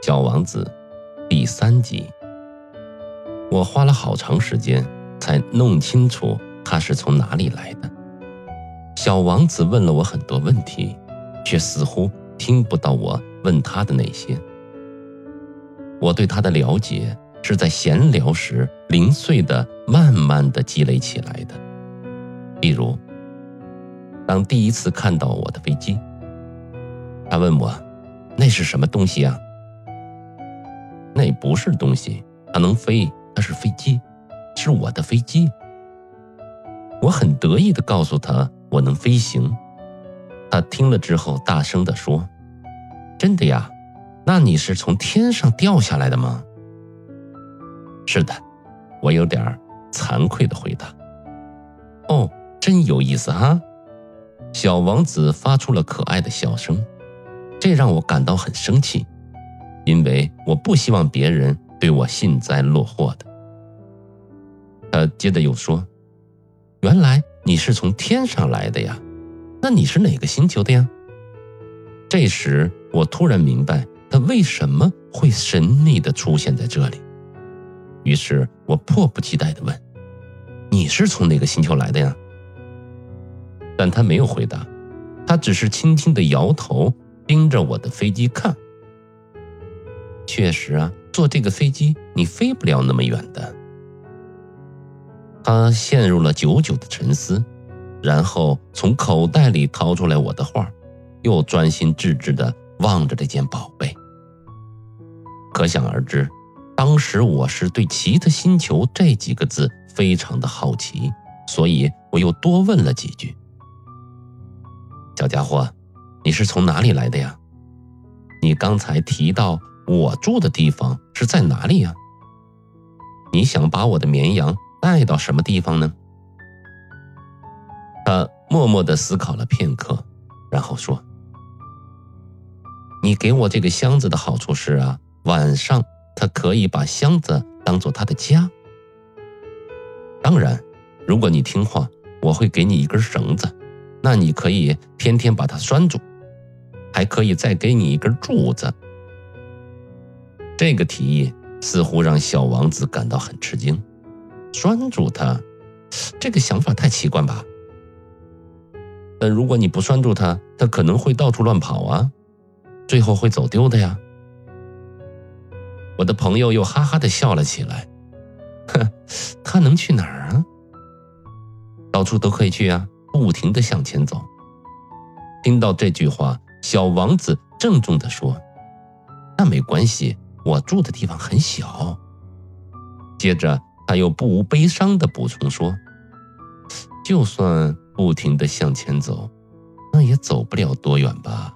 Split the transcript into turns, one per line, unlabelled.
小王子第三集，我花了好长时间才弄清楚他是从哪里来的。小王子问了我很多问题，却似乎听不到我问他的那些。我对他的了解是在闲聊时零碎的、慢慢的积累起来的。例如，当第一次看到我的飞机，他问我：“那是什么东西呀？”那不是东西，它能飞，它是飞机，是我的飞机。我很得意的告诉他我能飞行，他听了之后大声的说：“真的呀？那你是从天上掉下来的吗？”是的，我有点惭愧的回答。哦，真有意思啊！小王子发出了可爱的笑声，这让我感到很生气。因为我不希望别人对我幸灾乐祸的。他接着又说：“原来你是从天上来的呀？那你是哪个星球的呀？”这时我突然明白他为什么会神秘的出现在这里。于是我迫不及待的问：“你是从哪个星球来的呀？”但他没有回答，他只是轻轻的摇头，盯着我的飞机看。确实啊，坐这个飞机你飞不了那么远的。他陷入了久久的沉思，然后从口袋里掏出来我的画，又专心致志地望着这件宝贝。可想而知，当时我是对“奇特星球”这几个字非常的好奇，所以我又多问了几句：“小家伙，你是从哪里来的呀？你刚才提到……”我住的地方是在哪里呀？你想把我的绵羊带到什么地方呢？他默默的思考了片刻，然后说：“你给我这个箱子的好处是啊，晚上他可以把箱子当做他的家。当然，如果你听话，我会给你一根绳子，那你可以天天把它拴住，还可以再给你一根柱子。”这个提议似乎让小王子感到很吃惊。拴住他，这个想法太奇怪吧？但如果你不拴住他，他可能会到处乱跑啊，最后会走丢的呀。我的朋友又哈哈的笑了起来。哼，他能去哪儿啊？到处都可以去啊，不停的向前走。听到这句话，小王子郑重的说：“那没关系。”我住的地方很小。接着，他又不无悲伤的补充说：“就算不停的向前走，那也走不了多远吧。”